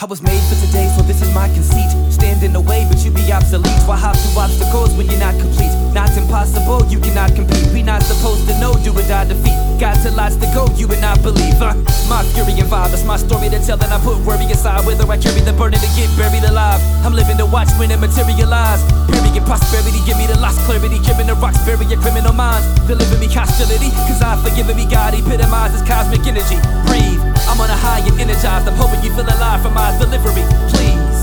I was made for today, so this is my conceit. Stand in the way, but you be obsolete. Why hop through obstacles when you're not complete? Not impossible, you cannot compete. We not supposed to know, do or die defeat. Got to lots to go, you would not believe. Uh, my fury and vibe, it's my story to tell, and I put worry aside. Whether I carry the burden to get buried alive. I'm living to watch when it materialize. Period, prosperity, give me the lost clarity. Giving the rocks, bury your criminal minds. Deliver me hostility, cause I forgiven me. God epitomizes cosmic energy. Breathe, my delivery, please.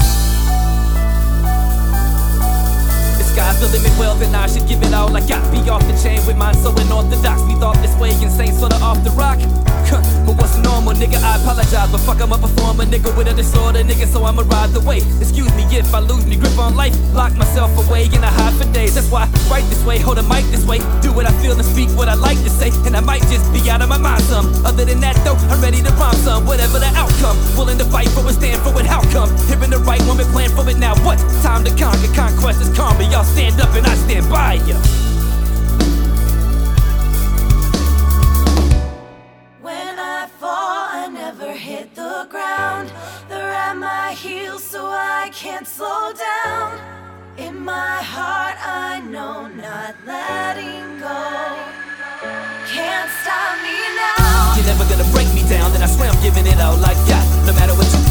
The sky's the limit, well then I should give it all I got. Be off the chain with mine so unorthodox. We thought this way, insane, sort of off the rock. but apologize, but fuck, I'm a performer, nigga with a disorder, nigga, so I'ma ride the way. Excuse me if I lose me grip on life, lock myself away and I hide for days. That's why I write this way, hold a mic this way, do what I feel and speak what I like to say, and I might just be out of my mind some. Other than that, though, I'm ready to rhyme some, whatever the outcome. Willing to fight for it, stand for it, how come? Hearing the right woman, plan for it now. What? Time to conquer, conquest is karma. Y'all stand up and I stand by ya. Can't slow down. In my heart, I know not letting go. Can't stop me now. You're never gonna break me down, then I swear I'm giving it all I got. No matter what you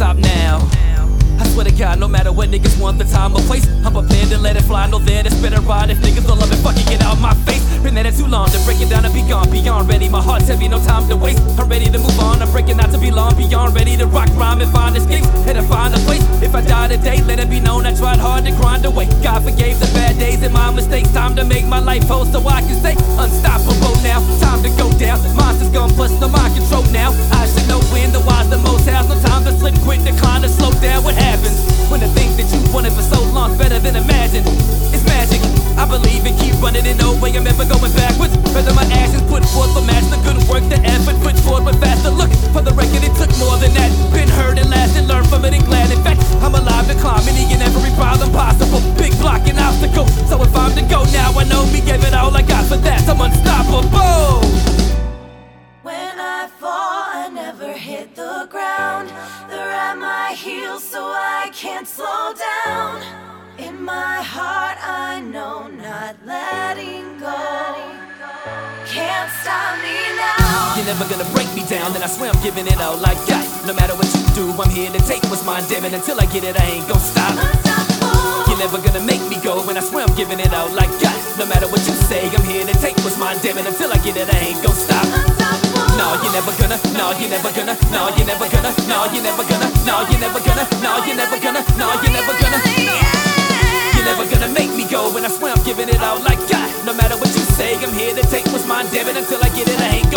stop now. I swear to God, no matter what niggas want the time or place, I'm prepared to let it fly. No there to spit a ride. If niggas don't love it, fucking get out my face. Been at it too long to break it down and be gone. Beyond ready, my heart's heavy, no time to waste. I'm ready to move on, I'm breaking out to be long. Beyond ready to rock, rhyme, and find escapes. And to find a place. If I die today, let it be known I tried hard to grind away. God forgave the bad days and my mistakes. Time to make my life whole so I can stay so I can't slow down. In my heart, I know not letting go. Can't stop me now. You're never gonna break me down, and I swear I'm giving it all I got. No matter what you do, I'm here to take what's mine, damn it. Until I get it, I ain't gonna stop. You're never gonna make me go when I swear I'm giving it all I got. No matter what you say, I'm here to take what's mine, damn it. Until I get it, I ain't gon' stop. No, you're never gonna, no, you're never gonna, no, you're never gonna, no, you're never gonna, I swear I'm giving it all I got. No matter what you say, I'm here to take what's mine, damn it. Until I get it, I ain't.